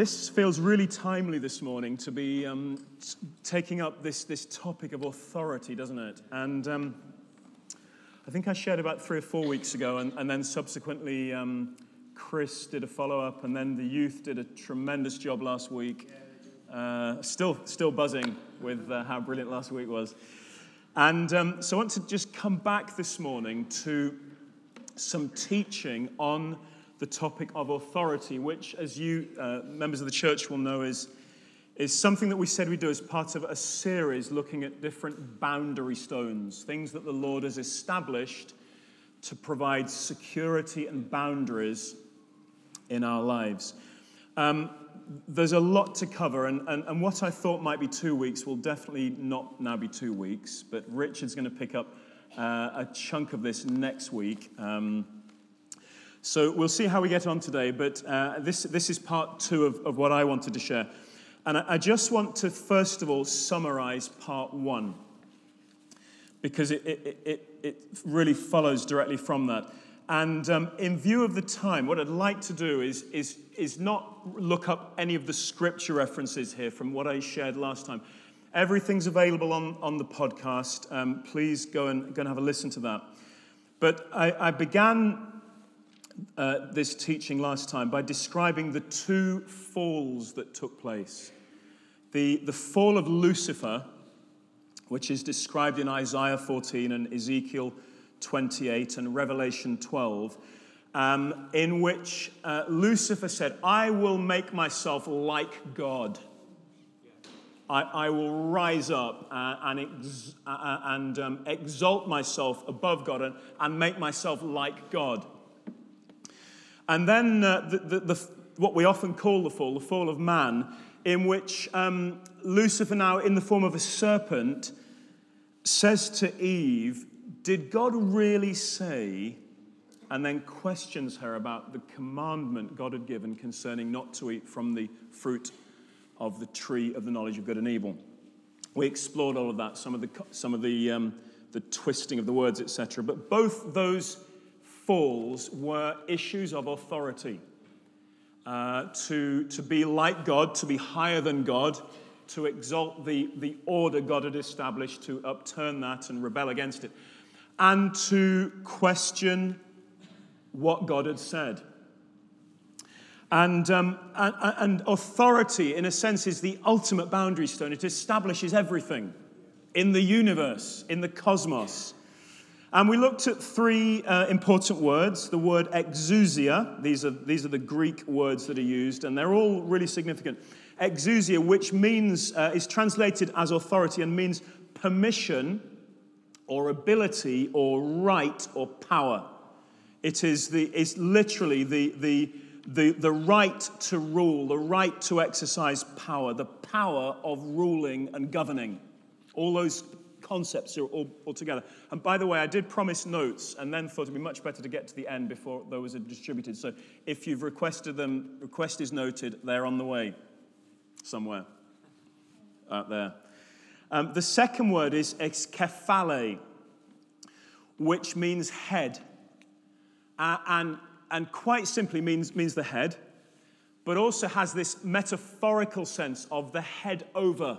This feels really timely this morning to be um, taking up this, this topic of authority, doesn't it? And um, I think I shared about three or four weeks ago, and, and then subsequently, um, Chris did a follow up, and then the youth did a tremendous job last week. Uh, still, still buzzing with uh, how brilliant last week was. And um, so I want to just come back this morning to some teaching on the topic of authority, which, as you uh, members of the church will know, is, is something that we said we do as part of a series looking at different boundary stones, things that the Lord has established to provide security and boundaries in our lives. Um, there's a lot to cover, and, and, and what I thought might be two weeks will definitely not now be two weeks, but Richard's going to pick up uh, a chunk of this next week. Um, so we'll see how we get on today, but uh, this, this is part two of, of what I wanted to share. And I, I just want to, first of all, summarize part one, because it, it, it, it really follows directly from that. And um, in view of the time, what I'd like to do is, is, is not look up any of the scripture references here from what I shared last time. Everything's available on, on the podcast. Um, please go and, go and have a listen to that. But I, I began uh, this teaching last time by describing the two falls that took place the, the fall of Lucifer, which is described in Isaiah 14 and Ezekiel 28 and Revelation 12. Um, in which uh, Lucifer said, I will make myself like God. I, I will rise up uh, and, ex- uh, uh, and um, exalt myself above God and, and make myself like God. And then uh, the, the, the, what we often call the fall, the fall of man, in which um, Lucifer, now in the form of a serpent, says to Eve, Did God really say? And then questions her about the commandment God had given concerning not to eat from the fruit of the tree of the knowledge of good and evil. We explored all of that, some of the, some of the, um, the twisting of the words, etc. But both those falls were issues of authority. Uh, to, to be like God, to be higher than God, to exalt the, the order God had established, to upturn that and rebel against it, and to question what God had said. And, um, and, and, authority, in a sense, is the ultimate boundary stone. It establishes everything in the universe, in the cosmos. And we looked at three uh, important words the word exousia, these are, these are the Greek words that are used, and they're all really significant. Exousia, which means, uh, is translated as authority and means permission or ability or right or power. It is the, it's literally the, the, the, the right to rule, the right to exercise power, the power of ruling and governing. All those concepts are all, all, together. And by the way, I did promise notes and then thought it'd be much better to get to the end before those are distributed. So if you've requested them, request is noted, they're on the way somewhere out there. Um, the second word is exkephale, which means head. Uh, and, and quite simply means, means the head, but also has this metaphorical sense of the head over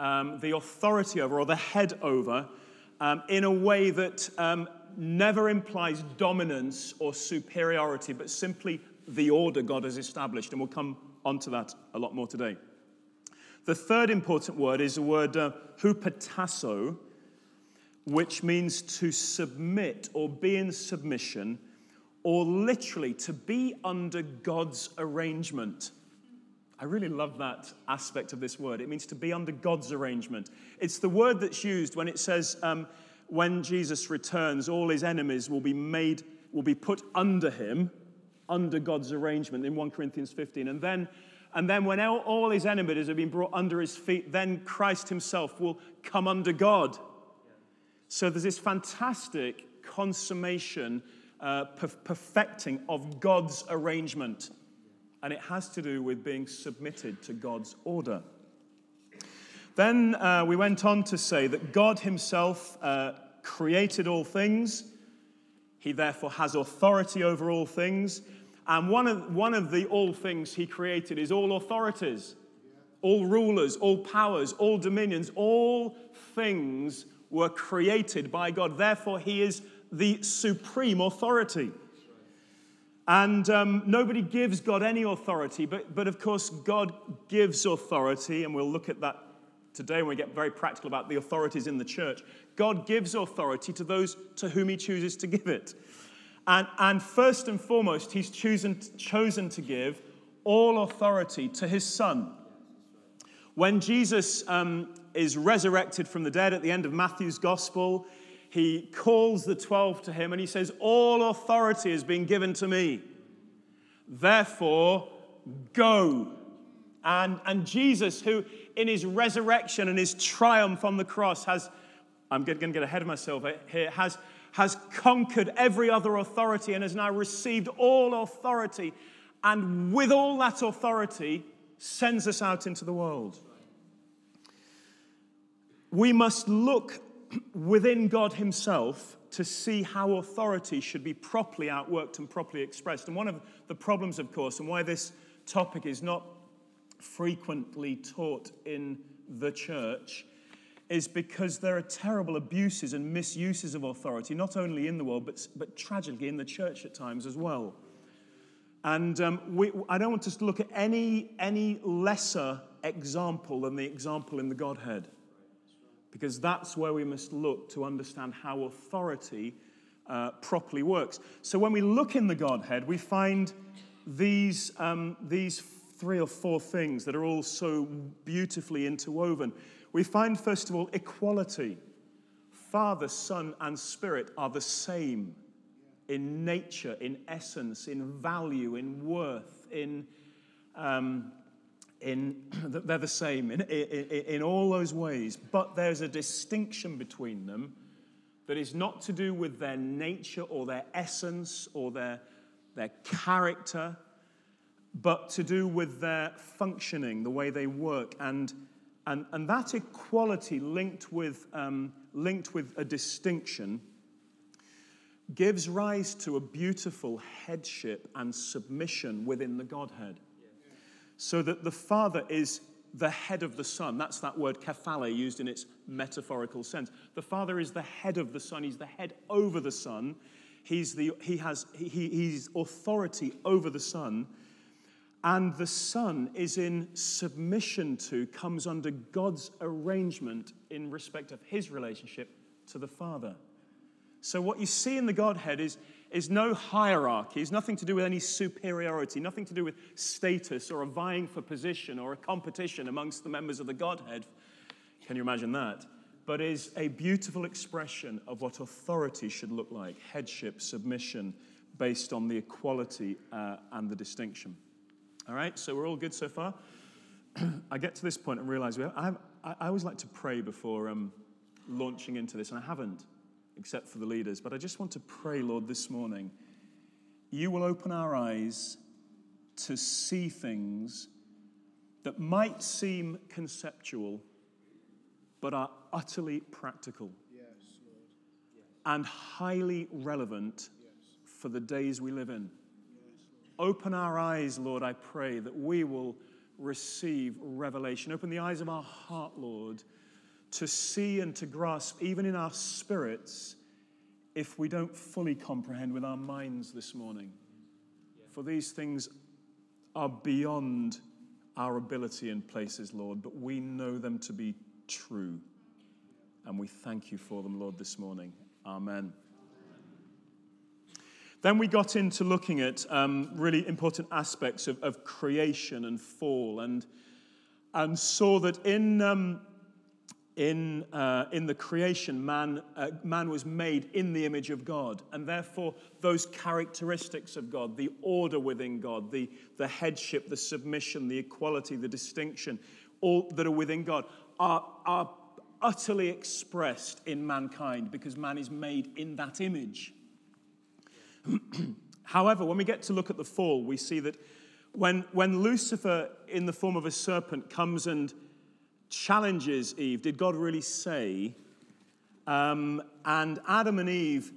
um, the authority over or the head over um, in a way that um, never implies dominance or superiority, but simply the order God has established. And we'll come onto that a lot more today. The third important word is the word uh, hupotasso, which means to submit or be in submission, or literally to be under God's arrangement. I really love that aspect of this word. It means to be under God's arrangement. It's the word that's used when it says, um, when Jesus returns, all his enemies will be made will be put under him, under God's arrangement in 1 Corinthians 15. And then, and then when all, his enemies have been brought under his feet, then Christ himself will come under God. So there's this fantastic consummation, uh, perfecting of God's arrangement. And it has to do with being submitted to God's order. Then uh, we went on to say that God Himself uh, created all things. He therefore has authority over all things. And one of, one of the all things He created is all authorities, all rulers, all powers, all dominions, all things were created by God. Therefore, He is the supreme authority. And um, nobody gives God any authority, but, but of course, God gives authority, and we'll look at that today when we get very practical about the authorities in the church. God gives authority to those to whom He chooses to give it. And, and first and foremost, He's chosen, chosen to give all authority to His Son. When Jesus um, is resurrected from the dead at the end of Matthew's gospel, he calls the 12 to him and he says, All authority has been given to me. Therefore, go. And, and Jesus, who in his resurrection and his triumph on the cross has, I'm going to get ahead of myself here, has, has conquered every other authority and has now received all authority. And with all that authority, sends us out into the world. We must look within God Himself to see how authority should be properly outworked and properly expressed. And one of the problems, of course, and why this topic is not frequently taught in the church is because there are terrible abuses and misuses of authority, not only in the world, but, but tragically in the church at times as well. And um, we, I don't want us to look at any, any lesser example than the example in the Godhead because that's where we must look to understand how authority uh, properly works. So when we look in the Godhead, we find these, um, these three or four things that are all so beautifully interwoven. We find, first of all, equality. Father, Son, and Spirit are the same in nature, in essence, in value, in worth, in. Um, in, they're the same in, in, in all those ways, but there's a distinction between them that is not to do with their nature or their essence or their, their character, but to do with their functioning, the way they work. And, and, and that equality linked with, um, linked with a distinction gives rise to a beautiful headship and submission within the Godhead so that the Father is the head of the Son. That's that word kephale used in its metaphorical sense. The Father is the head of the Son, He's the head over the Son. He's the, he has he, he's authority over the Son. And the Son is in submission to, comes under God's arrangement in respect of his relationship to the Father. So, what you see in the Godhead is is no hierarchy. It's nothing to do with any superiority, nothing to do with status or a vying for position or a competition amongst the members of the Godhead. Can you imagine that? But is a beautiful expression of what authority should look like headship, submission, based on the equality uh, and the distinction. All right, so we're all good so far. I get to this point and realize we have, I, have, I always like to pray before um, launching into this, and I haven't except for the leaders. But I just want to pray, Lord, this morning, you will open our eyes to see things that might seem conceptual, but are utterly practical yes, yes. and highly relevant yes. for the days we live in. Open our eyes, Lord, I pray, that we will receive revelation. Open the eyes of our heart, Lord to see and to grasp, even in our spirits, if we don't fully comprehend with our minds this morning. For these things are beyond our ability in places, Lord, but we know them to be true. And we thank you for them, Lord, this morning. Amen. Then we got into looking at um, really important aspects of, of, creation and fall, and, and saw that in, um, in, uh, in the creation, man, uh, man was made in the image of God. And therefore, those characteristics of God, the order within God, the, the headship, the submission, the equality, the distinction, all that are within God, are, are utterly expressed in mankind because man is made in that image. However, when we get to look at the fall, we see that when, when Lucifer, in the form of a serpent, comes and challenges Eve, did God really say? Um, and Adam and Eve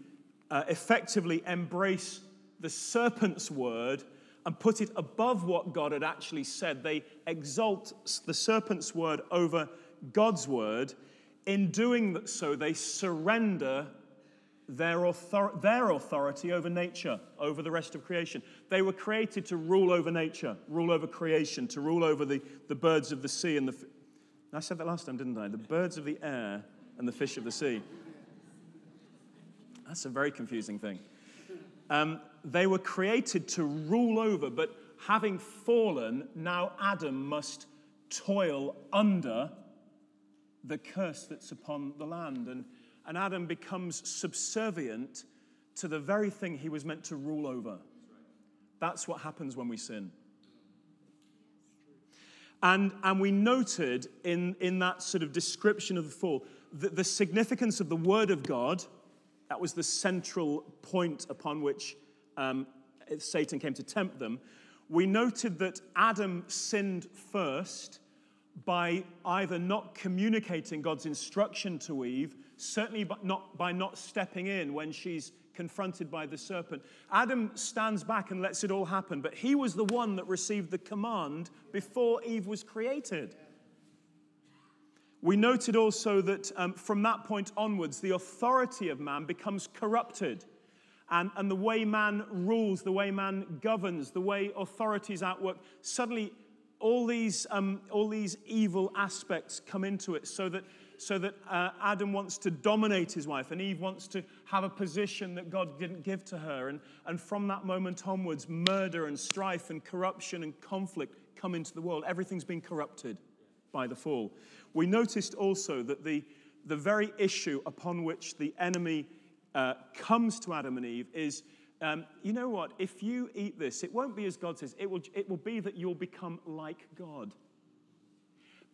uh, effectively embrace the serpent's word and put it above what God had actually said. They exalt the serpent's word over God's word. In doing so, they surrender their, author- their authority over nature, over the rest of creation. They were created to rule over nature, rule over creation, to rule over the, the birds of the sea and the, I said that last time, didn't I? The birds of the air and the fish of the sea. That's a very confusing thing. Um, they were created to rule over, but having fallen, now Adam must toil under the curse that's upon the land. And, and Adam becomes subservient to the very thing he was meant to rule over. That's what happens when we sin. And, and we noted in, in that sort of description of the fall the, the significance of the Word of God. That was the central point upon which um, Satan came to tempt them. We noted that Adam sinned first by either not communicating God's instruction to Eve, certainly not by not stepping in when she's confronted by the serpent. Adam stands back and lets it all happen, but he was the one that received the command before Eve was created. We noted also that um, from that point onwards, the authority of man becomes corrupted. And, and the way man rules, the way man governs, the way authorities outwork, suddenly all these, um, all these evil aspects come into it so that so that uh, Adam wants to dominate his wife and Eve wants to have a position that God didn't give to her. And, and from that moment onwards, murder and strife and corruption and conflict come into the world. Everything's been corrupted by the fall. We noticed also that the, the very issue upon which the enemy uh, comes to Adam and Eve is um, you know what? If you eat this, it won't be as God says, it will, it will be that you'll become like God.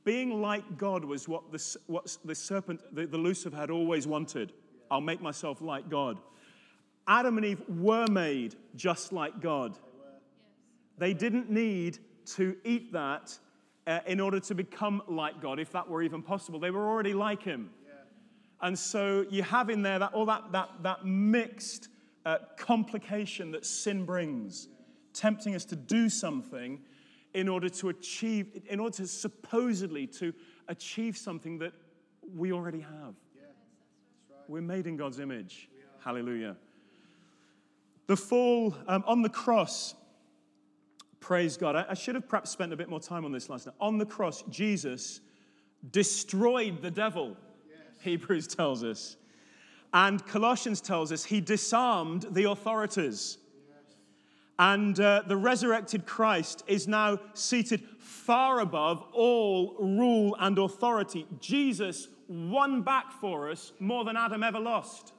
Being like God was what the, what the serpent, the, the Lucifer, had always wanted. I'll make myself like God. Adam and Eve were made just like God. They didn't need to eat that uh, in order to become like God, if that were even possible. They were already like Him. And so you have in there that, all that, that, that mixed uh, complication that sin brings, tempting us to do something in order to achieve, in order to supposedly to achieve something that we already have. Yeah, right. We're made in God's image. Hallelujah. The fall um, on the cross, praise God. I, I should have perhaps spent a bit more time on this last night. On the cross, Jesus destroyed the devil, yes. Hebrews tells us. And Colossians tells us he disarmed the authorities. And uh, the resurrected Christ is now seated far above all rule and authority. Jesus won back for us more than Adam ever lost.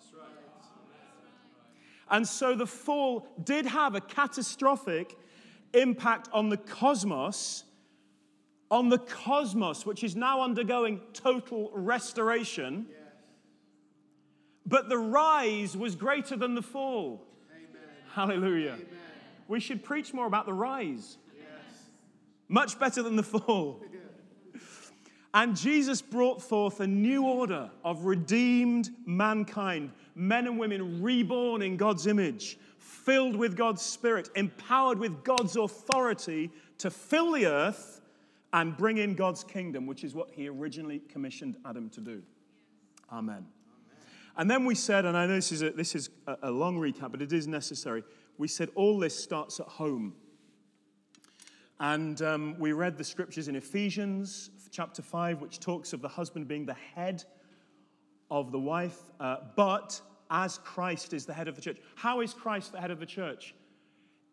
And so the fall did have a catastrophic impact on the cosmos, on the cosmos, which is now undergoing total restoration. But the rise was greater than the fall. Amen. Hallelujah. Amen. We should preach more about the rise. Yes. Much better than the fall. And Jesus brought forth a new order of redeemed mankind, men and women reborn in God's image, filled with God's Spirit, empowered with God's authority to fill the earth and bring in God's kingdom, which is what He originally commissioned Adam to do. Amen. Amen. And then we said, and I know this is a, this is a long recap, but it is necessary we said all this starts at home. And um, we read the scriptures in Ephesians chapter 5, which talks of the husband being the head of the wife, uh, but as Christ is the head of the church. How is Christ the head of the church?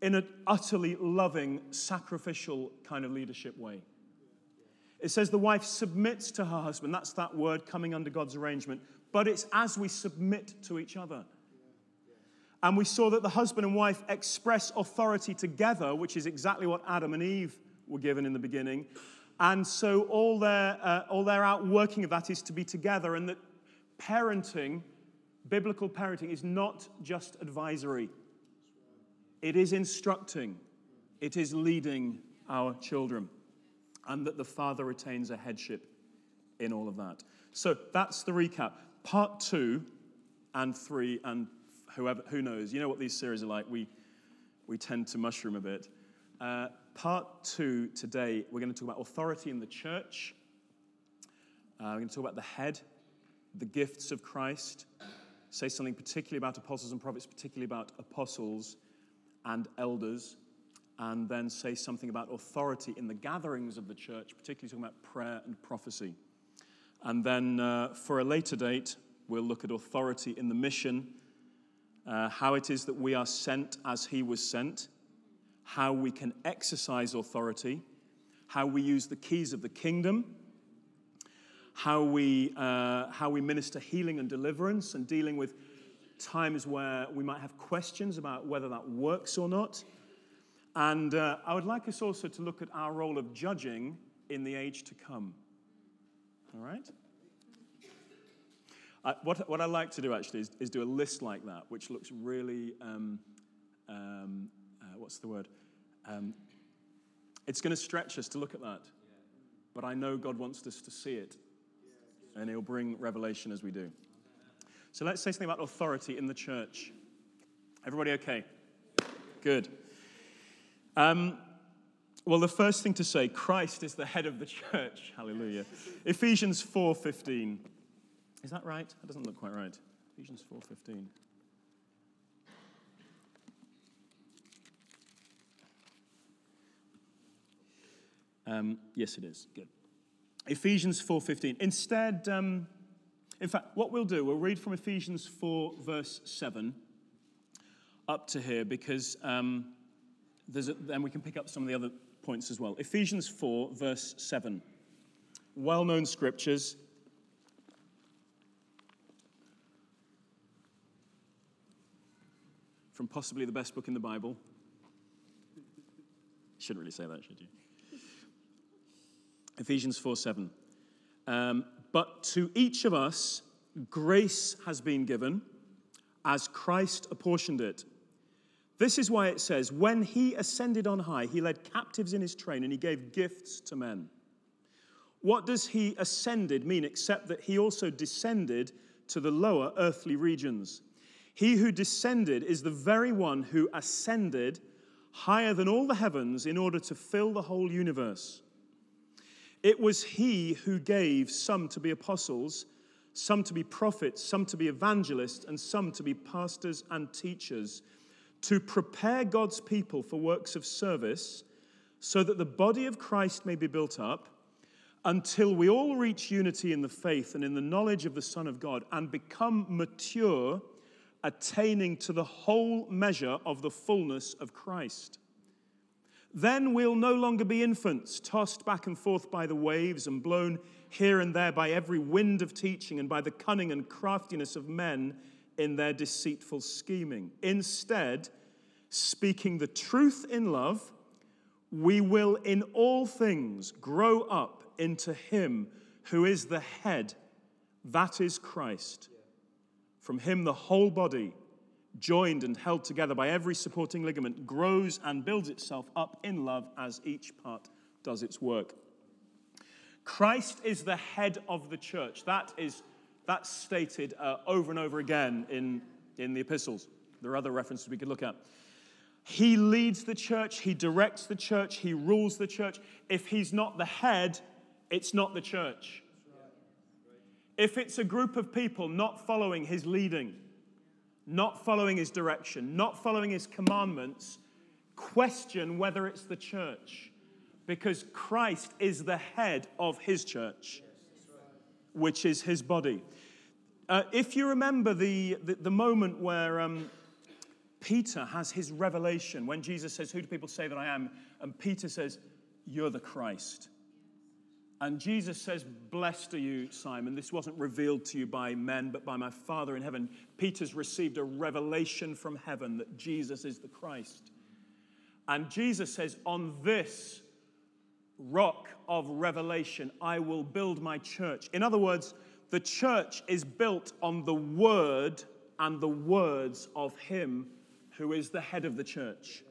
In an utterly loving, sacrificial kind of leadership way. It says the wife submits to her husband. That's that word coming under God's arrangement. But it's as we submit to each other. And we saw that the husband and wife express authority together, which is exactly what Adam and Eve were given in the beginning. And so all their, uh, all their outworking of that is to be together, and that parenting, biblical parenting, is not just advisory, it is instructing, it is leading our children, and that the father retains a headship in all of that. So that's the recap. Part two and three and whoever, who knows? You know what these series are like. We, we tend to mushroom a bit. Uh, part two today, we're going to talk about authority in the church. Uh, we're going to talk about the head, the gifts of Christ, say something particularly about apostles and prophets, particularly about apostles and elders, and then say something about authority in the gatherings of the church, particularly talking about prayer and prophecy. And then uh, for a later date, we'll look at authority in the mission uh, how it is that we are sent as He was sent, how we can exercise authority, how we use the keys of the kingdom, how we, uh, how we minister healing and deliverance and dealing with times where we might have questions about whether that works or not. And uh, I would like us also to look at our role of judging in the age to come. All right? What, what I like to do actually is, is, do a list like that, which looks really, um, um, uh, what's the word? Um, it's going to stretch us to look at that. But I know God wants us to see it. And He'll bring revelation as we do. So let's say something about authority in the church. Everybody okay? Good. Um, well, the first thing to say, Christ is the head of the church. Hallelujah. Ephesians 4:15. Is that right? That doesn't look quite right. Ephesians 4:15. Um, yes, it is. Good. Ephesians 4:15. Instead, um, in fact, what we'll do, we'll read from Ephesians 4, verse 7, up to here, because um, a, then we can pick up some of the other points as well. Ephesians 4, verse 7. Well known scriptures. From possibly the best book in the Bible. Shouldn't really say that, should you? Ephesians 4 7. Um, but to each of us, grace has been given as Christ apportioned it. This is why it says, When he ascended on high, he led captives in his train and he gave gifts to men. What does he ascended mean except that he also descended to the lower earthly regions? He who descended is the very one who ascended higher than all the heavens in order to fill the whole universe. It was he who gave some to be apostles, some to be prophets, some to be evangelists, and some to be pastors and teachers, to prepare God's people for works of service, so that the body of Christ may be built up until we all reach unity in the faith and in the knowledge of the Son of God and become mature attaining to the whole measure of the fullness of Christ. Then we'll no longer be infants, tossed back and forth by the waves and blown here and there by every wind of teaching and by the cunning and craftiness of men in their deceitful scheming. Instead, speaking the truth in love, we will in all things grow up into Him who is the head, that is Christ from him, the whole body, joined and held together by every supporting ligament, grows and builds itself up in love as each part does its work. Christ is the head of the church. That is that's stated uh, over and over again in, in the epistles. There are other references we could look at. He leads the church, he directs the church, he rules the church. If he's not the head, it's not the church. If it's a group of people not following his leading, not following his direction, not following his commandments, question whether it's the church. Because Christ is the head of his church, which is his body. Uh, if you remember the, the, the moment where um, Peter has his revelation, when Jesus says, Who do people say that I am? And Peter says, You're the Christ. And Jesus says, Blessed are you, Simon. This wasn't revealed to you by men, but by my Father in heaven. Peter's received a revelation from heaven that Jesus is the Christ. And Jesus says, On this rock of revelation, I will build my church. In other words, the church is built on the word and the words of Him who is the head of the church.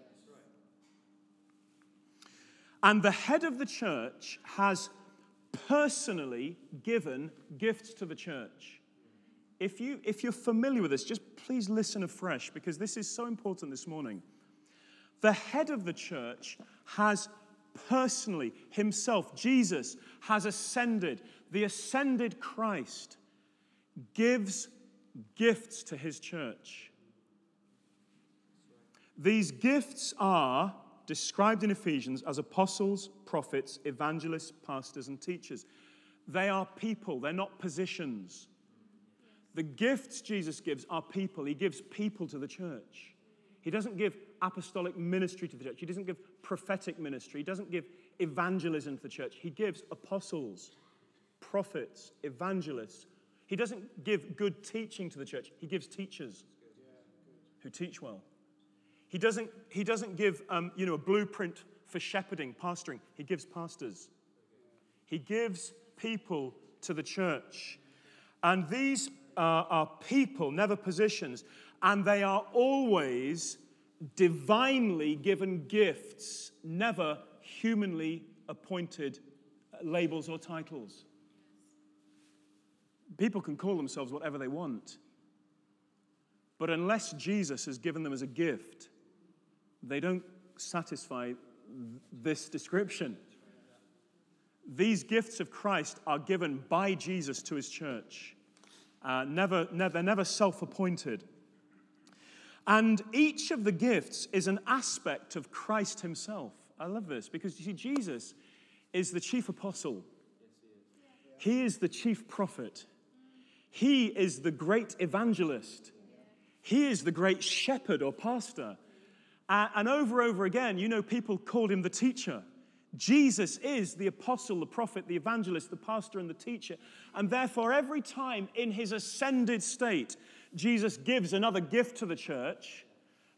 And the head of the church has personally given gifts to the church. If, you, if you're familiar with this, just please listen afresh because this is so important this morning. The head of the church has personally, himself, Jesus, has ascended. The ascended Christ gives gifts to his church. These gifts are described in Ephesians as apostles, prophets, evangelists, pastors, and teachers. They are people, they're not positions. The gifts Jesus gives are people. He gives people to the church. He doesn't give apostolic ministry to the church. He doesn't give prophetic ministry. He doesn't give evangelism to the church. He gives apostles, prophets, evangelists. He doesn't give good teaching to the church. He gives teachers who teach well. He doesn't, he doesn't give um, you know, a blueprint for shepherding, pastoring. He gives pastors. He gives people to the church. And these are, are people, never positions, and they are always divinely given gifts, never humanly appointed labels or titles. People can call themselves whatever they want. But unless Jesus has given them as a gift, they don't satisfy this description. These gifts of Christ are given by Jesus to his church. Uh, never, never, they're never self appointed. And each of the gifts is an aspect of Christ himself. I love this because you see, Jesus is the chief apostle, he is the chief prophet, he is the great evangelist, he is the great shepherd or pastor. And over and over again, you know, people called him the teacher. Jesus is the apostle, the prophet, the evangelist, the pastor, and the teacher. And therefore, every time in his ascended state, Jesus gives another gift to the church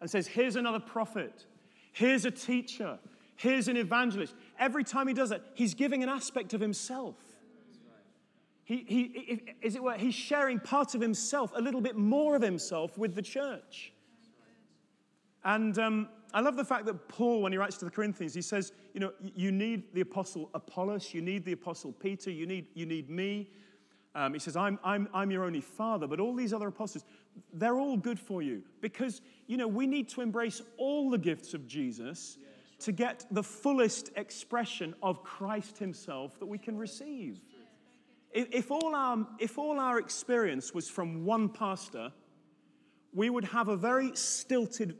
and says, Here's another prophet, here's a teacher, here's an evangelist. Every time he does that, he's giving an aspect of himself. He, he, is it where he's sharing part of himself, a little bit more of himself with the church. And um, I love the fact that Paul, when he writes to the Corinthians, he says, you know, you need the apostle Apollos, you need the apostle Peter, you need, you need me. Um, he says, I'm, I'm, I'm your only father, but all these other apostles, they're all good for you because, you know, we need to embrace all the gifts of Jesus to get the fullest expression of Christ himself that we can receive. If, if, all our, if all our experience was from one pastor, we would have a very stilted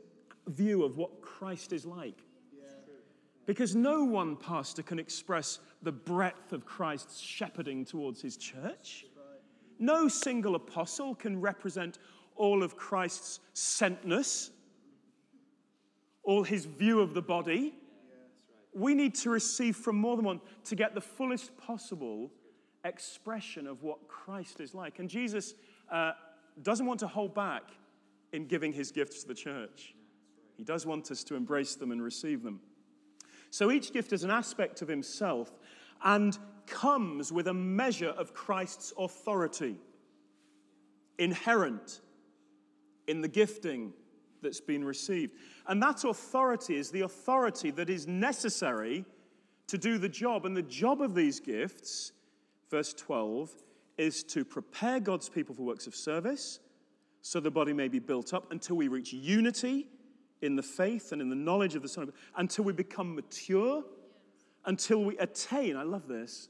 view of what Christ is like. Because no one pastor can express the breadth of Christ's shepherding towards his church. No single apostle can represent all of Christ's sentness, all his view of the body. We need to receive from more than one to get the fullest possible expression of what Christ is like. And Jesus uh, doesn't want to hold back in giving his gifts to the church. He does want us to embrace them and receive them. So each gift is an aspect of himself and comes with a measure of Christ's authority inherent in the gifting that's been received. And that authority is the authority that is necessary to do the job. And the job of these gifts, verse 12, is to prepare God's people for works of service so the body may be built up until we reach unity in the faith and in the knowledge of the Son of God until we become mature, until we attain, I love this,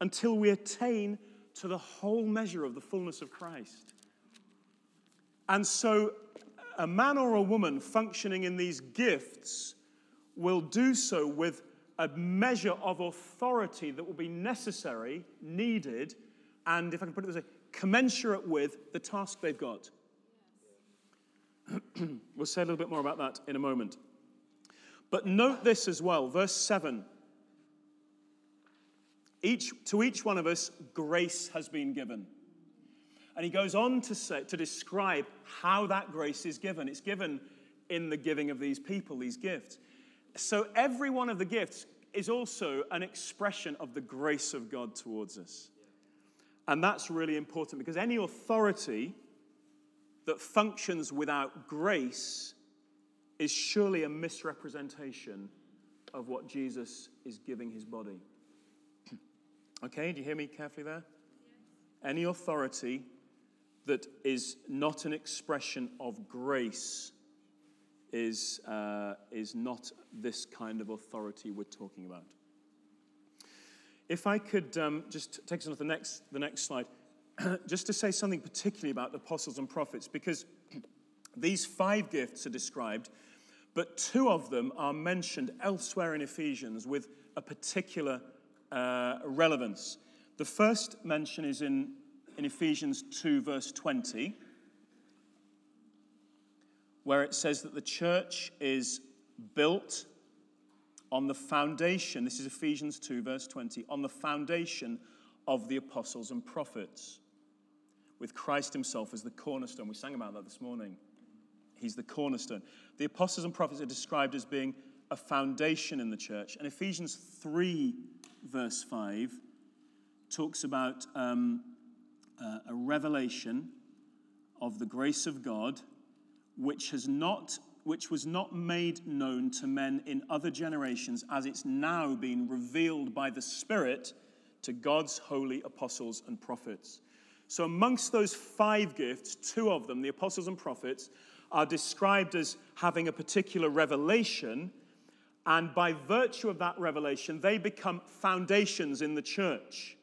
until we attain to the whole measure of the fullness of Christ. And so, a man or a woman functioning in these gifts will do so with a measure of authority that will be necessary, needed, and if I can put it this way, commensurate with the task they've got. we'll say a little bit more about that in a moment. But note this as well, verse 7. Each, to each one of us, grace has been given. And he goes on to, say, to describe how that grace is given. It's given in the giving of these people, these gifts. So every one of the gifts is also an expression of the grace of God towards us. And that's really important because any authority that functions without grace is surely a misrepresentation of what Jesus is giving his body. okay, do you hear me carefully there? Any authority that is not an expression of grace is, uh, is not this kind of authority we're talking about. If I could um, just take us on to the next, the next slide, just to say something particularly about the apostles and prophets, because these five gifts are described, but two of them are mentioned elsewhere in Ephesians with a particular uh, relevance. The first mention is in, in Ephesians 2, verse 20 where it says that the church is built on the foundation, this is Ephesians 2, verse 20, on the foundation of the apostles and prophets, with Christ himself as the cornerstone. We sang about that this morning. He's the cornerstone. The apostles and prophets are described as being a foundation in the church. And Ephesians 3, verse 5, talks about um, uh, a revelation of the grace of God which has not which was not made known to men in other generations as it's now been revealed by the spirit to God's holy apostles and prophets. So amongst those five gifts, two of them, the apostles and prophets, are described as having a particular revelation and by virtue of that revelation, they become foundations in the church.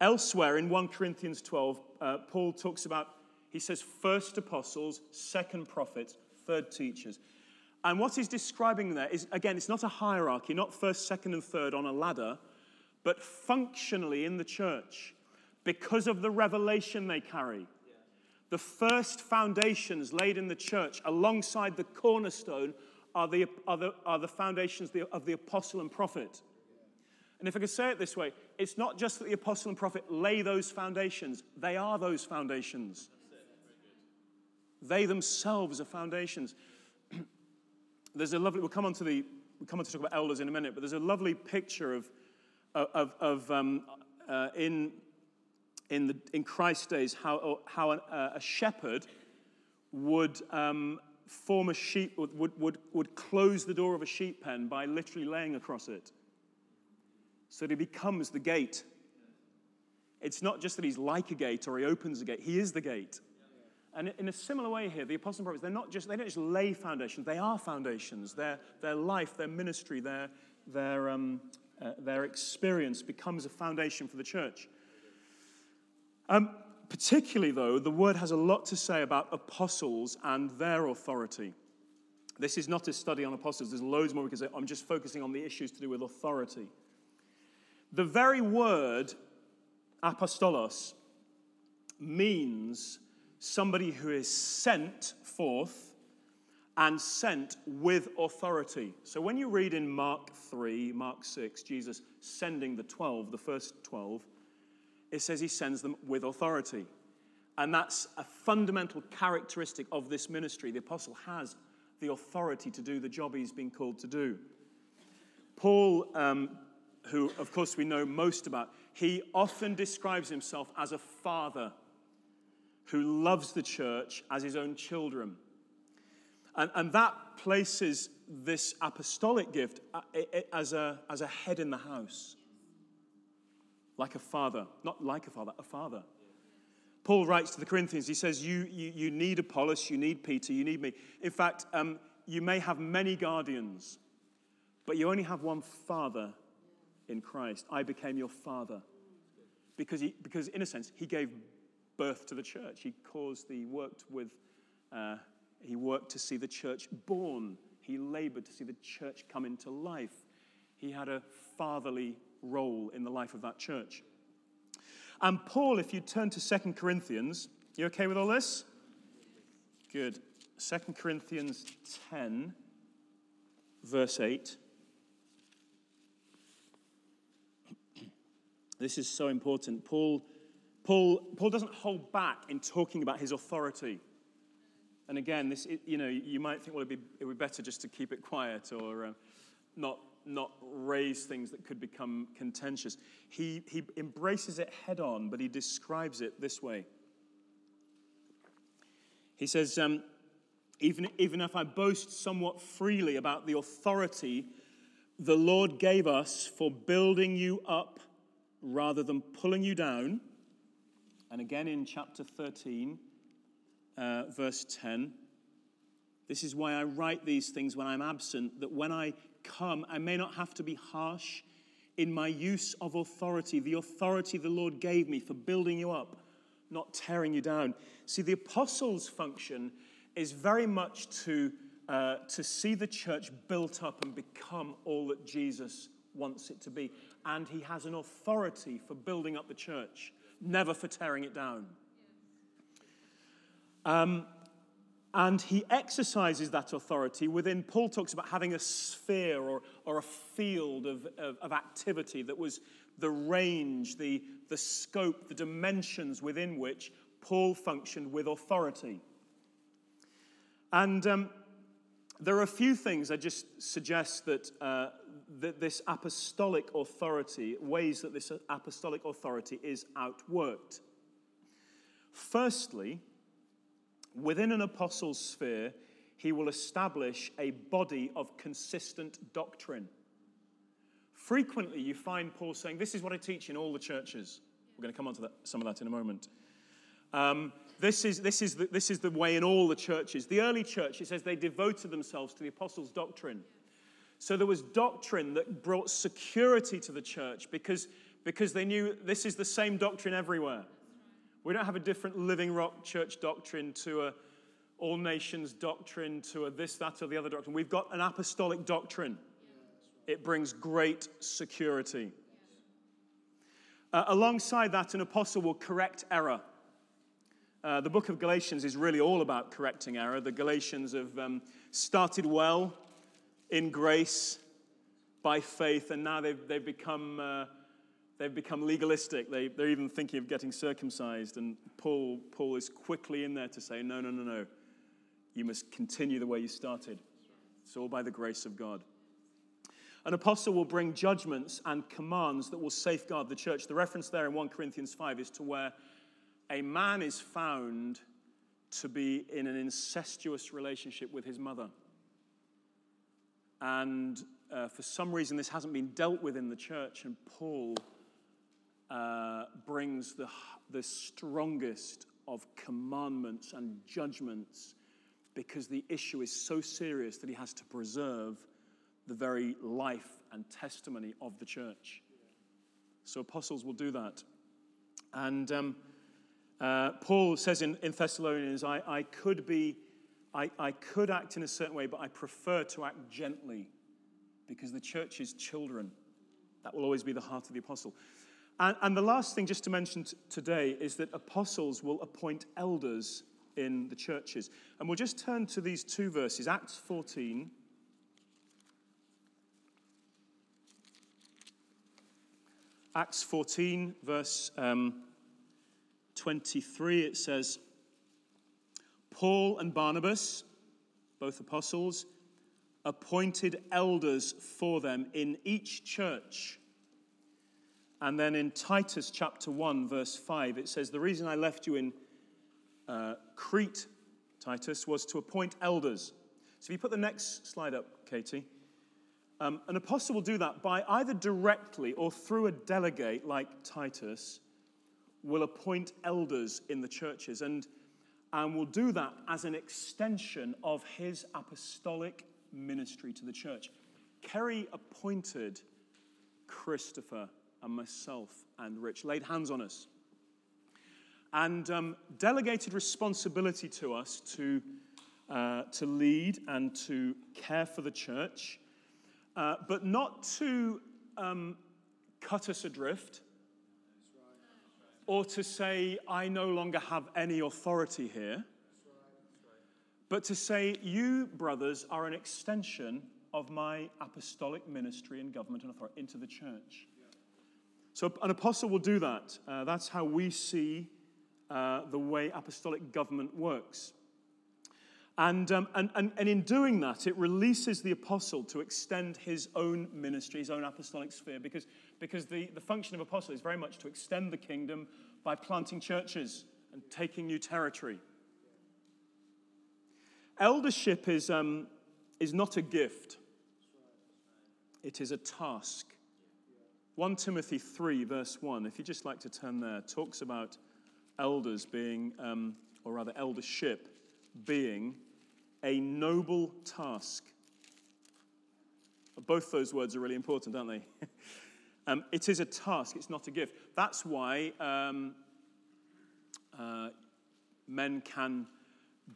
Elsewhere in 1 Corinthians 12, uh, Paul talks about he says first apostles, second prophets, third teachers. And what he's describing there is, again, it's not a hierarchy, not first, second, and third on a ladder, but functionally in the church because of the revelation they carry. The first foundations laid in the church alongside the cornerstone are the, are the, are the foundations of the apostle and prophet. And if I could say it this way, it's not just that the apostle and prophet lay those foundations, they are those foundations. They themselves are foundations. there's a lovely, we'll come on to the, we'll come on to talk about elders in a minute, but there's a lovely picture of, of, of um, uh, in, in, the, in Christ's days how, how an, uh, a shepherd would um, form a sheep, would, would, would close the door of a sheep pen by literally laying across it. So that he becomes the gate. It's not just that he's like a gate or he opens a gate, he is the gate. And in a similar way here, the apostles and prophets, they're not just, they don't just lay foundations, they are foundations. Their, their life, their ministry, their, their, um, uh, their experience becomes a foundation for the church. Um, particularly, though, the word has a lot to say about apostles and their authority. This is not a study on apostles, there's loads more because I'm just focusing on the issues to do with authority. The very word apostolos means somebody who is sent forth and sent with authority. So when you read in Mark 3, Mark 6, Jesus sending the 12, the first 12, it says he sends them with authority. And that's a fundamental characteristic of this ministry. The apostle has the authority to do the job he's been called to do. Paul, um, who of course we know most about, he often describes himself as a father who loves the church as his own children. And, and that places this apostolic gift uh, as a, as a head in the house, like a father, not like a father, a father. Paul writes to the Corinthians, he says, You, you, you need Apollos, you need Peter, you need me. In fact, um, you may have many guardians, but you only have one father in Christ. I became your father. Because, he, because in a sense, he gave birth to the church. He caused the, worked with, uh, he worked to see the church born. He labored to see the church come into life. He had a fatherly role in the life of that church. And Paul, if you turn to Second Corinthians, you okay with all this? Good. Second Corinthians 10, verse 8. This is so important. Paul, Paul, Paul doesn't hold back in talking about his authority. And again, this, you know, you might think, well, it'd be, it would be better just to keep it quiet or uh, not, not raise things that could become contentious. He, he embraces it head on, but he describes it this way. He says, um, even, even if I boast somewhat freely about the authority the Lord gave us for building you up rather than pulling you down. And again in chapter 13, uh, verse 10. This is why I write these things when I'm absent, that when I come, I may not have to be harsh in my use of authority, the authority the Lord gave me for building you up, not tearing you down. See, the apostles' function is very much to, uh, to see the church built up and become all that Jesus wants it to be. And he has an authority for building up the church, never for tearing it down. Um, and he exercises that authority within, Paul talks about having a sphere or, or a field of, of, of activity that was the range, the, the scope, the dimensions within which Paul functioned with authority. And um, there are a few things I just suggest that, uh, that this apostolic authority, ways that this apostolic authority is outworked. Firstly, within an apostle's sphere, he will establish a body of consistent doctrine. Frequently, you find Paul saying, This is what I teach in all the churches. We're going to come on to that, some of that in a moment. Um, this, is, this, is the, this is the way in all the churches. The early church, it says they devoted themselves to the apostles' doctrine. So there was doctrine that brought security to the church because, because they knew this is the same doctrine everywhere. We don't have a different living rock church doctrine to a all nations doctrine to a this, that, or the other doctrine. We've got an apostolic doctrine. It brings great security. Uh, alongside that, an apostle will correct error. Uh, the book of Galatians is really all about correcting error. The Galatians have um, started well in grace by faith, and now they've, they've, become, uh, they've become legalistic. They, they're even thinking of getting circumcised. And Paul, Paul is quickly in there to say, no, no, no, no. You must continue the way you started. It's all by the grace of God. An apostle will bring judgments and commands that will safeguard the church. The reference there in 1 Corinthians 5 is to where a man is found to be in an incestuous relationship with his mother. And uh, for some reason, this hasn't been dealt with in the church, and Paul uh, brings the, the strongest of commandments and judgments because the issue is so serious that he has to preserve the very life and testimony of the church. So, apostles will do that. And um, uh, Paul says in, in Thessalonians, I, I could be, I, I could act in a certain way, but I prefer to act gently because the church is children. That will always be the heart of the apostle. And, and the last thing, just to mention t- today, is that apostles will appoint elders in the churches. And we'll just turn to these two verses Acts 14. Acts 14, verse um, 23, it says, Paul and Barnabas, both apostles, appointed elders for them in each church. And then in Titus chapter 1, verse 5, it says, The reason I left you in uh, Crete, Titus, was to appoint elders. So if you put the next slide up, Katie. Um, an apostle will do that by either directly or through a delegate like Titus will appoint elders in the churches and, and will do that as an extension of his apostolic ministry to the church. Kerry appointed Christopher and myself and Rich, laid hands on us, and um, delegated responsibility to us to, uh, to lead and to care for the church, uh, but not to um, cut us adrift or to say, I no longer have any authority here, but to say, you, brothers, are an extension of my apostolic ministry and government and authority into the church. So, an apostle will do that. Uh, that's how we see uh, the way apostolic government works. And, um, and, and, and in doing that, it releases the apostle to extend his own ministry, his own apostolic sphere, because, because the, the function of apostle is very much to extend the kingdom by planting churches and taking new territory. Eldership is, um, is not a gift, it is a task. 1 Timothy 3, verse 1, if you'd just like to turn there, talks about elders being, um, or rather, eldership being a noble task. Both those words are really important, aren't they? um, it is a task, it's not a gift. That's why um, uh, men can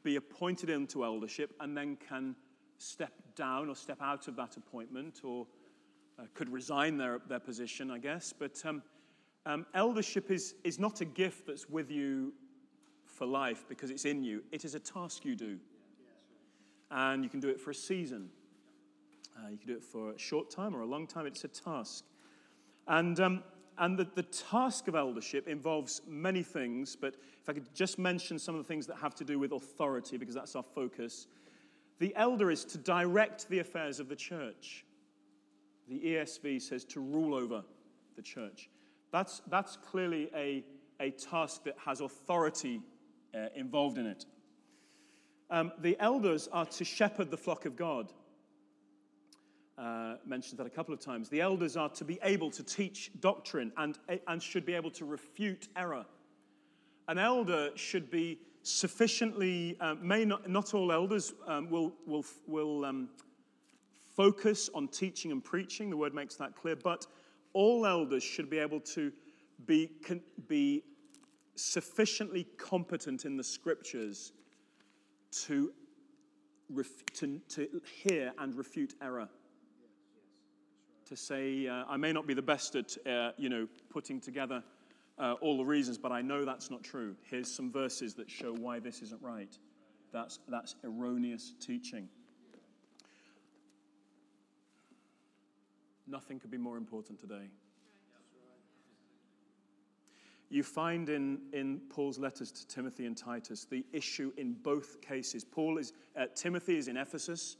be appointed into eldership and then can step down or step out of that appointment or uh, could resign their, their position, I guess. But um, um, eldership is, is not a gift that's with you for life because it's in you, it is a task you do. And you can do it for a season. Uh, you can do it for a short time or a long time. It's a task. And, um, and the, the task of eldership involves many things, but if I could just mention some of the things that have to do with authority, because that's our focus. The elder is to direct the affairs of the church. The ESV says to rule over the church. That's, that's clearly a, a task that has authority uh, involved in it. Um, the elders are to shepherd the flock of God. Uh, mentioned that a couple of times. The elders are to be able to teach doctrine and, and should be able to refute error. An elder should be sufficiently, uh, may not, not all elders um, will, will, will um, focus on teaching and preaching, the word makes that clear, but all elders should be able to be, be sufficiently competent in the scriptures to, ref, to, to hear and refute error. To say, uh, I may not be the best at, uh, you know, putting together uh, all the reasons, but I know that's not true. Here's some verses that show why this isn't right. That's, that's erroneous teaching. Nothing could be more important today. You find in, in Paul's letters to Timothy and Titus the issue in both cases. Paul is, uh, Timothy is in Ephesus,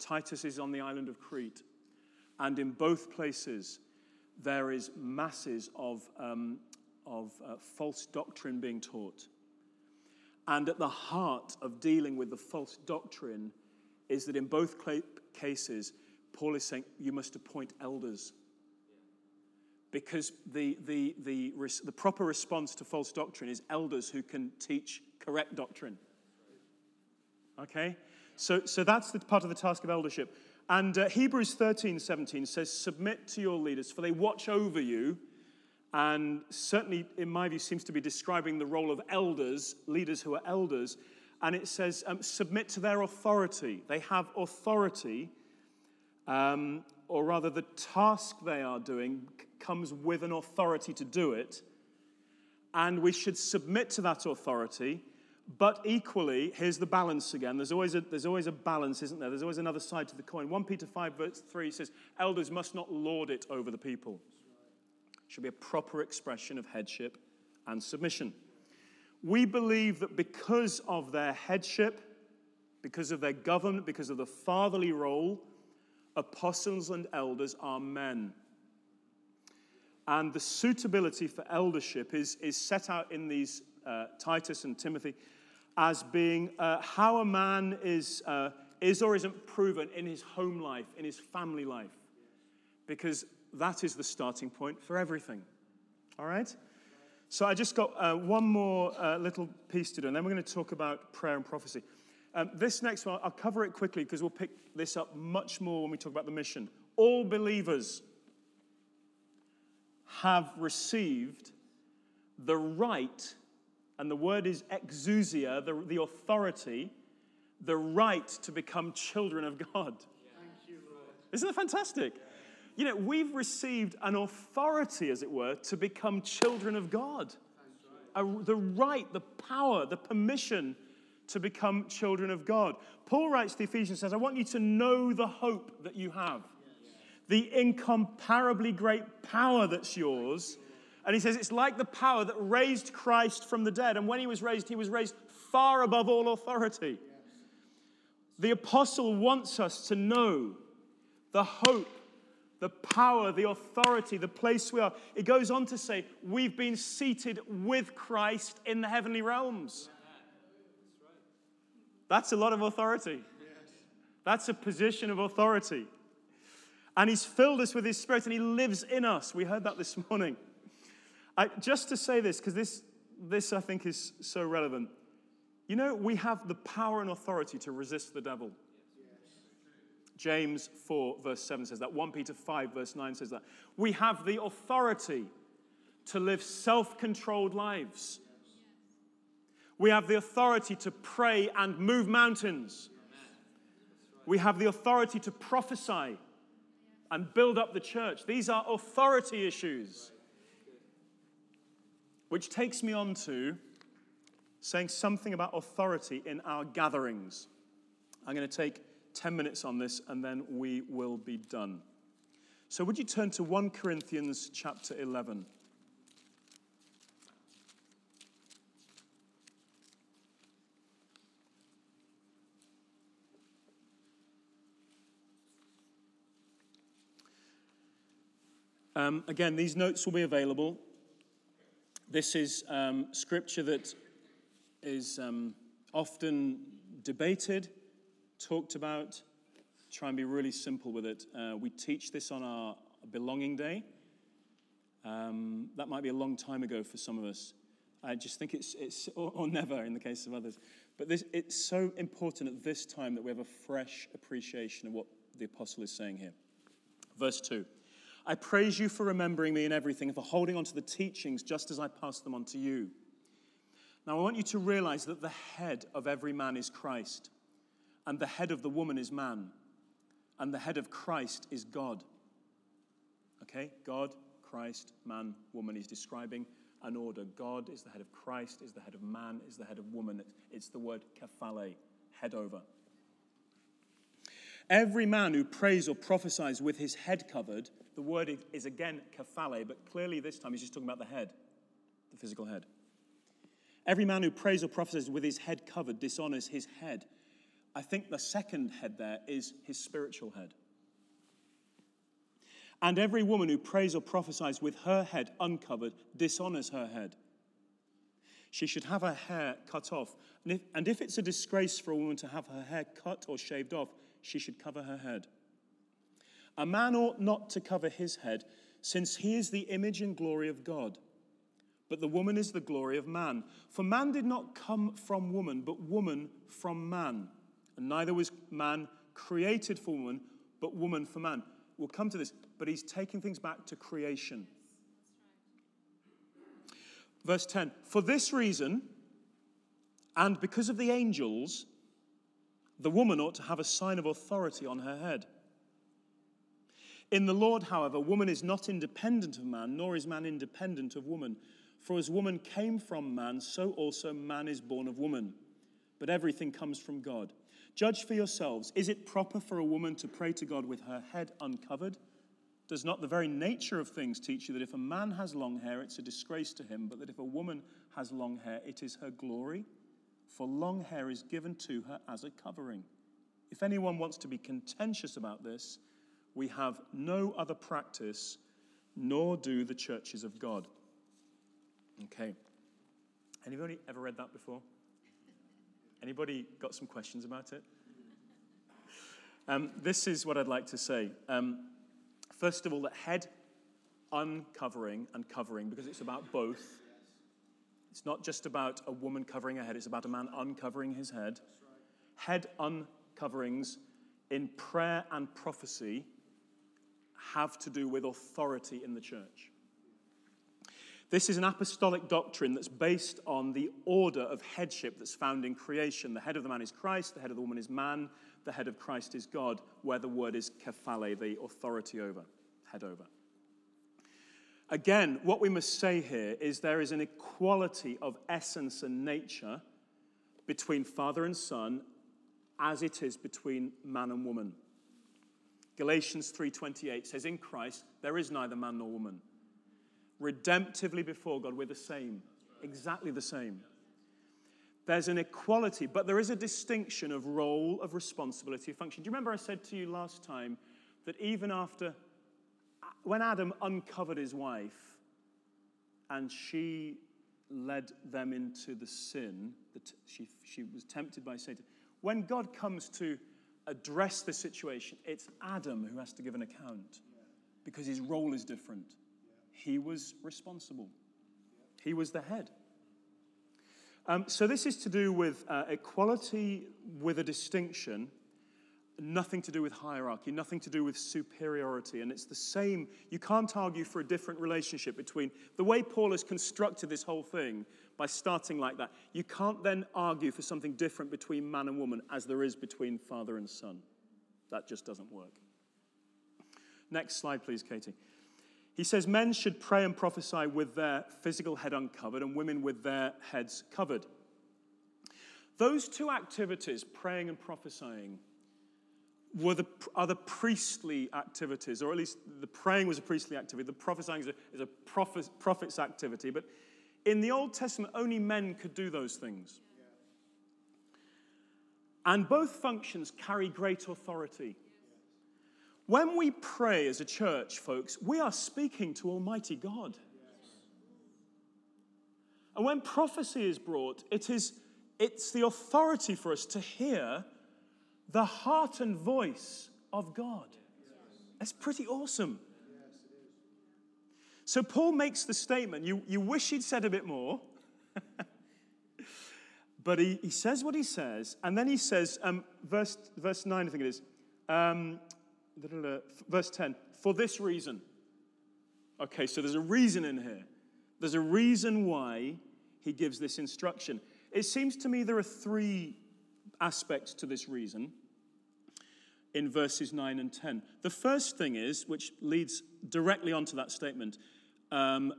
Titus is on the island of Crete. And in both places, there is masses of, um, of uh, false doctrine being taught. And at the heart of dealing with the false doctrine is that in both cases, Paul is saying you must appoint elders. Because the, the, the, the proper response to false doctrine is elders who can teach correct doctrine. Okay? So, so that's the part of the task of eldership. And uh, Hebrews 13, 17 says, Submit to your leaders, for they watch over you. And certainly, in my view, seems to be describing the role of elders, leaders who are elders. And it says, um, Submit to their authority. They have authority um, or rather, the task they are doing comes with an authority to do it, and we should submit to that authority. But equally, here's the balance again. There's always, a, there's always a balance, isn't there? There's always another side to the coin. 1 Peter 5, verse 3 says, Elders must not lord it over the people. It should be a proper expression of headship and submission. We believe that because of their headship, because of their government, because of the fatherly role, apostles and elders are men. And the suitability for eldership is, is set out in these uh, Titus and Timothy as being uh, how a man is, uh, is or isn't proven in his home life, in his family life. Because that is the starting point for everything. All right? So I just got uh, one more uh, little piece to do, and then we're going to talk about prayer and prophecy. Um, this next one, I'll cover it quickly because we'll pick this up much more when we talk about the mission. All believers have received the right, and the word is exousia, the, the authority, the right to become children of God. You, Isn't that fantastic? You know, we've received an authority, as it were, to become children of God. A, the right, the power, the permission to become children of God. Paul writes to the Ephesians says, I want you to know the hope that you have. the incomparably great power that's yours. And he says it's like the power that raised Christ from the dead. And when he was raised, he was raised far above all authority. The apostle wants us to know the hope, the power, the authority, the place we are. It goes on to say, we've been seated with Christ in the heavenly realms. That's a lot of authority. That's a position of authority. And He's filled us with His Spirit and He lives in us. We heard that this morning. I, just to say this, because this, this I think is so relevant. You know, we have the power and authority to resist the devil. James 4, verse 7 says that. 1 Peter 5, verse 9 says that. We have the authority to live self controlled lives. We have the authority to pray and move mountains. We have the authority to prophesy and build up the church. These are authority issues. Which takes me on to saying something about authority in our gatherings. I'm going to take 10 minutes on this and then we will be done. So, would you turn to 1 Corinthians chapter 11? Um, again, these notes will be available. This is um, scripture that is um, often debated, talked about. Try and be really simple with it. Uh, we teach this on our belonging day. Um, that might be a long time ago for some of us. I just think it's, it's or, or never in the case of others. But this, it's so important at this time that we have a fresh appreciation of what the apostle is saying here. Verse 2 I praise you for remembering me in everything and for holding on to the teachings just as I pass them on to you. Now, I want you to realize that the head of every man is Christ, and the head of the woman is man, and the head of Christ is God. Okay? God, Christ, man, woman. He's describing an order. God is the head of Christ, is the head of man, is the head of woman. It's the word kephale, head over. Every man who prays or prophesies with his head covered, the word is again kephale, but clearly this time he's just talking about the head, the physical head. Every man who prays or prophesies with his head covered dishonors his head. I think the second head there is his spiritual head. And every woman who prays or prophesies with her head uncovered dishonors her head. She should have her hair cut off. And if, and if it's a disgrace for a woman to have her hair cut or shaved off, she should cover her head. A man ought not to cover his head, since he is the image and glory of God but the woman is the glory of man. For man did not come from woman, but woman from man. And neither was man created for woman, but woman for man. We'll come to this, but he's taking things back to creation. Verse 10 For this reason, and because of the angels, the woman ought to have a sign of authority on her head. In the Lord, however, woman is not independent of man, nor is man independent of woman. For as woman came from man, so also man is born of woman. But everything comes from God. Judge for yourselves. Is it proper for a woman to pray to God with her head uncovered? Does not the very nature of things teach you that if a man has long hair, it's a disgrace to him, but that if a woman has long hair, it is her glory? For long hair is given to her as a covering. If anyone wants to be contentious about this, we have no other practice, nor do the churches of God. Okay. Anybody ever read that before? Anybody got some questions about it? Um, this is what I'd like to say. Um, first of all, that head uncovering and covering, because it's about both. It's not just about a woman covering her head, it's about a man uncovering his head. Head uncoverings in prayer and prophecy have to do with authority in the church. This is an apostolic doctrine that's based on the order of headship that's found in creation. The head of the man is Christ, the head of the woman is man, the head of Christ is God, where the word is kephale, the authority over, head over. Again, what we must say here is there is an equality of essence and nature between father and son as it is between man and woman. Galatians 3:28 says in Christ there is neither man nor woman. Redemptively before God we're the same, exactly the same. There's an equality, but there is a distinction of role, of responsibility, of function. Do you remember I said to you last time that even after, when Adam uncovered his wife and she led them into the sin, that she, she was tempted by Satan, when God comes to address the situation, it's Adam who has to give an account because his role is different. He was responsible, he was the head. Um, so, this is to do with uh, equality with a distinction, nothing to do with hierarchy, nothing to do with superiority. And it's the same. You can't argue for a different relationship between the way Paul has constructed this whole thing by starting like that. You can't then argue for something different between man and woman as there is between father and son. That just doesn't work. Next slide, please, Katie. He says men should pray and prophesy with their physical head uncovered and women with their heads covered. Those two activities, praying and prophesying, were the, the priestly activities, or at least the praying was a priestly activity, the prophesying is a, is a prophet, prophet's activity. But in the Old Testament, only men could do those things. And both functions carry great authority. When we pray as a church, folks, we are speaking to Almighty God. And when prophecy is brought, it is, it's the authority for us to hear the heart and voice of God. That's pretty awesome. So Paul makes the statement. You, you wish he'd said a bit more. but he, he says what he says. And then he says, um, verse, verse 9, I think it is. Um, verse 10 for this reason. Okay, so there's a reason in here. There's a reason why he gives this instruction. It seems to me there are three aspects to this reason in verses 9 and 10. The first thing is, which leads directly onto that statement um,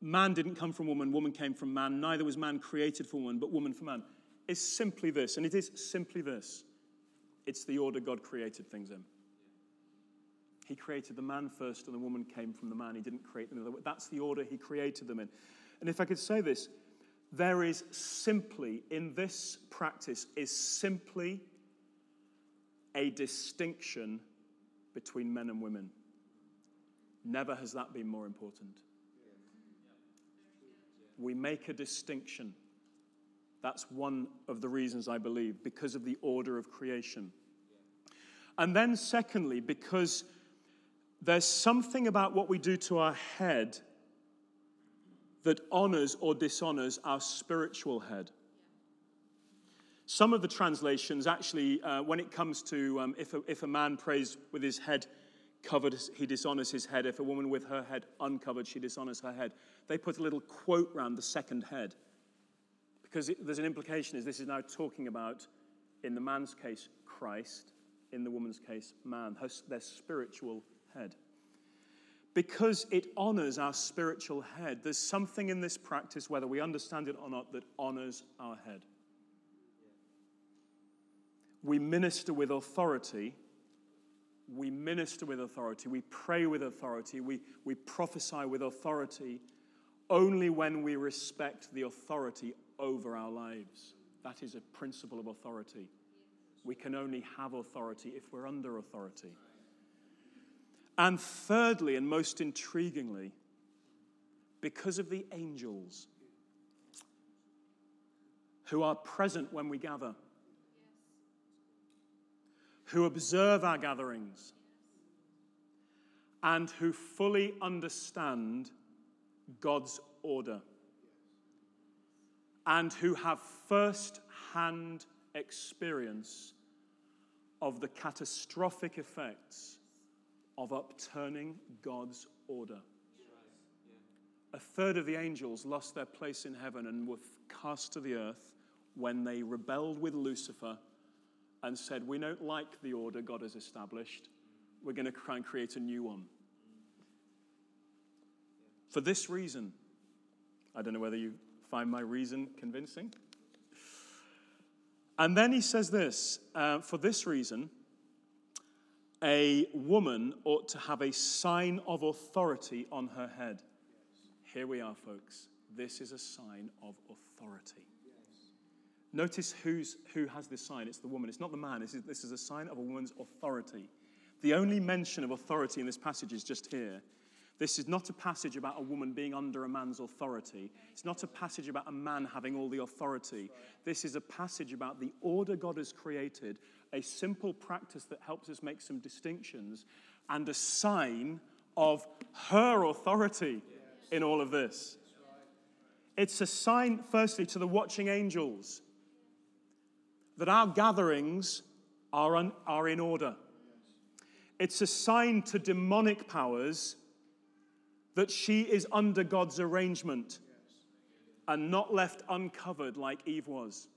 man didn't come from woman, woman came from man, neither was man created for woman, but woman for man, is simply this, and it is simply this it's the order God created things in. He created the man first, and the woman came from the man. He didn't create them. That's the order he created them in. And if I could say this, there is simply, in this practice, is simply a distinction between men and women. Never has that been more important. We make a distinction. That's one of the reasons I believe, because of the order of creation. And then, secondly, because there's something about what we do to our head that honors or dishonors our spiritual head. Some of the translations actually, uh, when it comes to um, if, a, if a man prays with his head covered, he dishonors his head. If a woman with her head uncovered, she dishonors her head. They put a little quote round the second head because it, there's an implication is this is now talking about, in the man's case, Christ, in the woman's case, man, her, their spiritual head. Because it honors our spiritual head. There's something in this practice, whether we understand it or not, that honors our head. We minister with authority. We minister with authority. We pray with authority. We, we prophesy with authority only when we respect the authority over our lives. That is a principle of authority. We can only have authority if we're under authority. And thirdly, and most intriguingly, because of the angels who are present when we gather, who observe our gatherings, and who fully understand God's order, and who have first hand experience of the catastrophic effects of upturning God's order. A third of the angels lost their place in heaven and were cast to the earth when they rebelled with Lucifer and said, We don't like the order God has established. We're going to try and create a new one. For this reason, I don't know whether you find my reason convincing. And then he says this uh, for this reason, a woman ought to have a sign of authority on her head. Here we are, folks. This is a sign of authority. Notice who's, who has this sign. It's the woman, it's not the man. This is, this is a sign of a woman's authority. The only mention of authority in this passage is just here. This is not a passage about a woman being under a man's authority. It's not a passage about a man having all the authority. This is a passage about the order God has created, a simple practice that helps us make some distinctions, and a sign of her authority in all of this. It's a sign, firstly, to the watching angels that our gatherings are, un, are in order. It's a sign to demonic powers that she is under God's arrangement and not left uncovered like Eve was.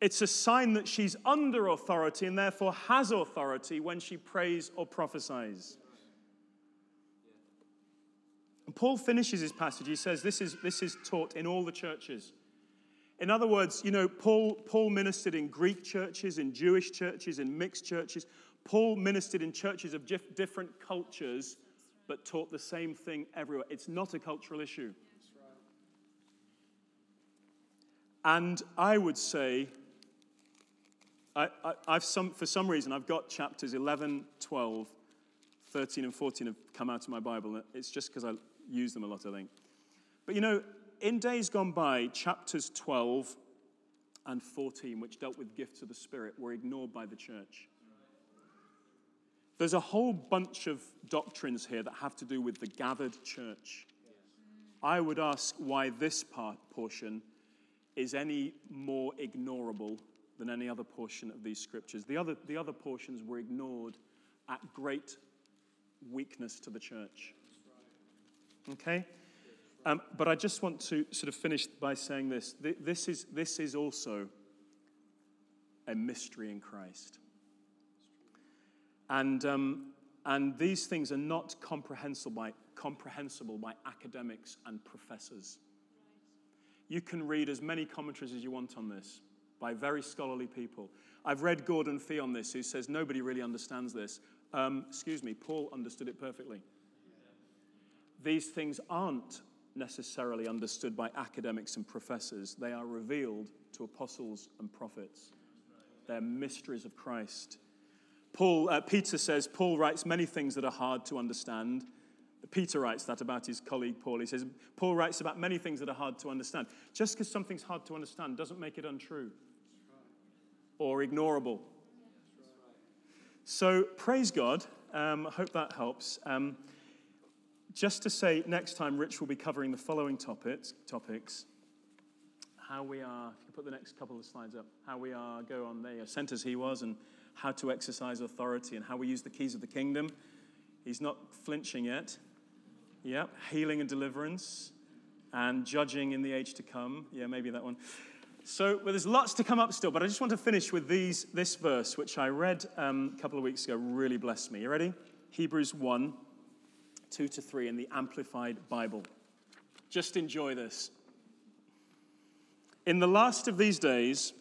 It's a sign that she's under authority and therefore has authority when she prays or prophesies. And Paul finishes his passage. He says, this is, this is taught in all the churches. In other words, you know, Paul, Paul ministered in Greek churches, in Jewish churches, in mixed churches. Paul ministered in churches of different cultures, but taught the same thing everywhere. It's not a cultural issue. And I would say, I, have some, for some reason, I've got chapters 11, 12, 13, and 14 have come out of my Bible. It's just because I use them a lot, I think. But you know, in days gone by, chapters 12 and 14, which dealt with gifts of the Spirit, were ignored by the church. There's a whole bunch of doctrines here that have to do with the gathered church. I would ask why this part, portion is any more ignorable than any other portion of these scriptures. The other, the other portions were ignored at great weakness to the church. Okay? Um, but I just want to sort of finish by saying this. This is, this is also a mystery in Christ. And, um, and these things are not comprehensible by, comprehensible by academics and professors. You can read as many commentaries as you want on this by very scholarly people. I've read Gordon Fee on this, who says nobody really understands this. Um, excuse me, Paul understood it perfectly. These things aren't necessarily understood by academics and professors, they are revealed to apostles and prophets. They're mysteries of Christ. Paul, uh, Peter says, Paul writes many things that are hard to understand. Peter writes that about his colleague Paul. He says, Paul writes about many things that are hard to understand. Just because something's hard to understand doesn't make it untrue or ignorable. So praise God. Um, I hope that helps. Um, just to say, next time Rich will be covering the following topics. topics how we are, if you put the next couple of slides up, how we are, go on there, sent as he was, and how to exercise authority and how we use the keys of the kingdom. He's not flinching yet. Yep, healing and deliverance and judging in the age to come. Yeah, maybe that one. So well, there's lots to come up still, but I just want to finish with these, this verse, which I read um, a couple of weeks ago, really blessed me. You ready? Hebrews 1, 2 to 3 in the Amplified Bible. Just enjoy this. In the last of these days,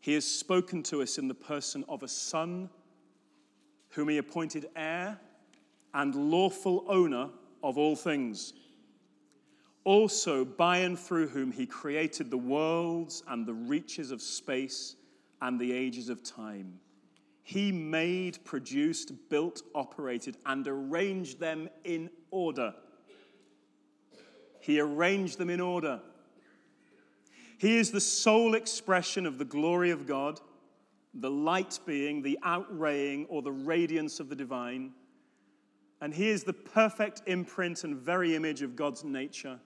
he has spoken to us in the person of a son whom he appointed heir and lawful owner of all things. Also, by and through whom he created the worlds and the reaches of space and the ages of time. He made, produced, built, operated, and arranged them in order. He arranged them in order he is the sole expression of the glory of God, the light being the outraying or the radiance of the divine. And he is the perfect imprint and very image of God's nature,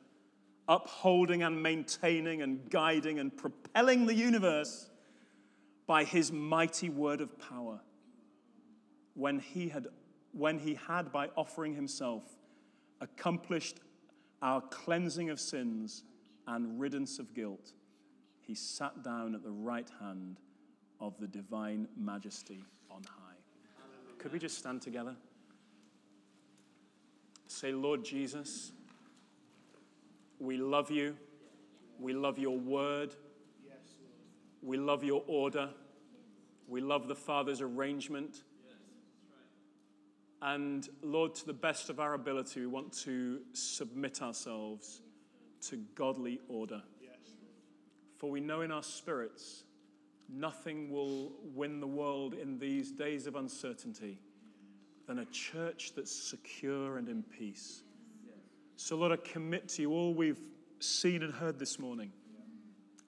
upholding and maintaining and guiding and propelling the universe by his mighty word of power. When he had, when he had by offering himself, accomplished our cleansing of sins and riddance of guilt he sat down at the right hand of the divine majesty on high. Could we just stand together? Say, Lord Jesus, we love you. We love your word. We love your order. We love the Father's arrangement. And Lord, to the best of our ability, we want to submit ourselves to godly order. For we know in our spirits nothing will win the world in these days of uncertainty than a church that's secure and in peace. So, Lord, I commit to you all we've seen and heard this morning.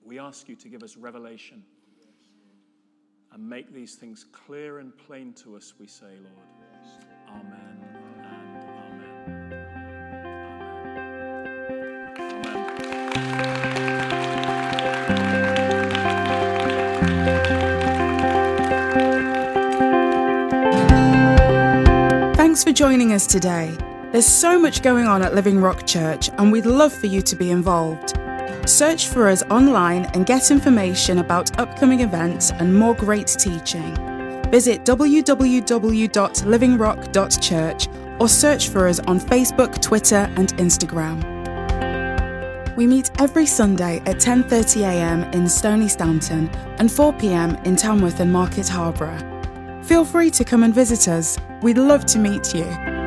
We ask you to give us revelation and make these things clear and plain to us, we say, Lord. Amen and amen. Amen. Thanks for joining us today. There's so much going on at Living Rock Church, and we'd love for you to be involved. Search for us online and get information about upcoming events and more great teaching. Visit www.livingrock.church or search for us on Facebook, Twitter, and Instagram. We meet every Sunday at 10:30 a.m. in Stoney Stanton and 4 p.m. in Tamworth and Market Harborough. Feel free to come and visit us. We'd love to meet you.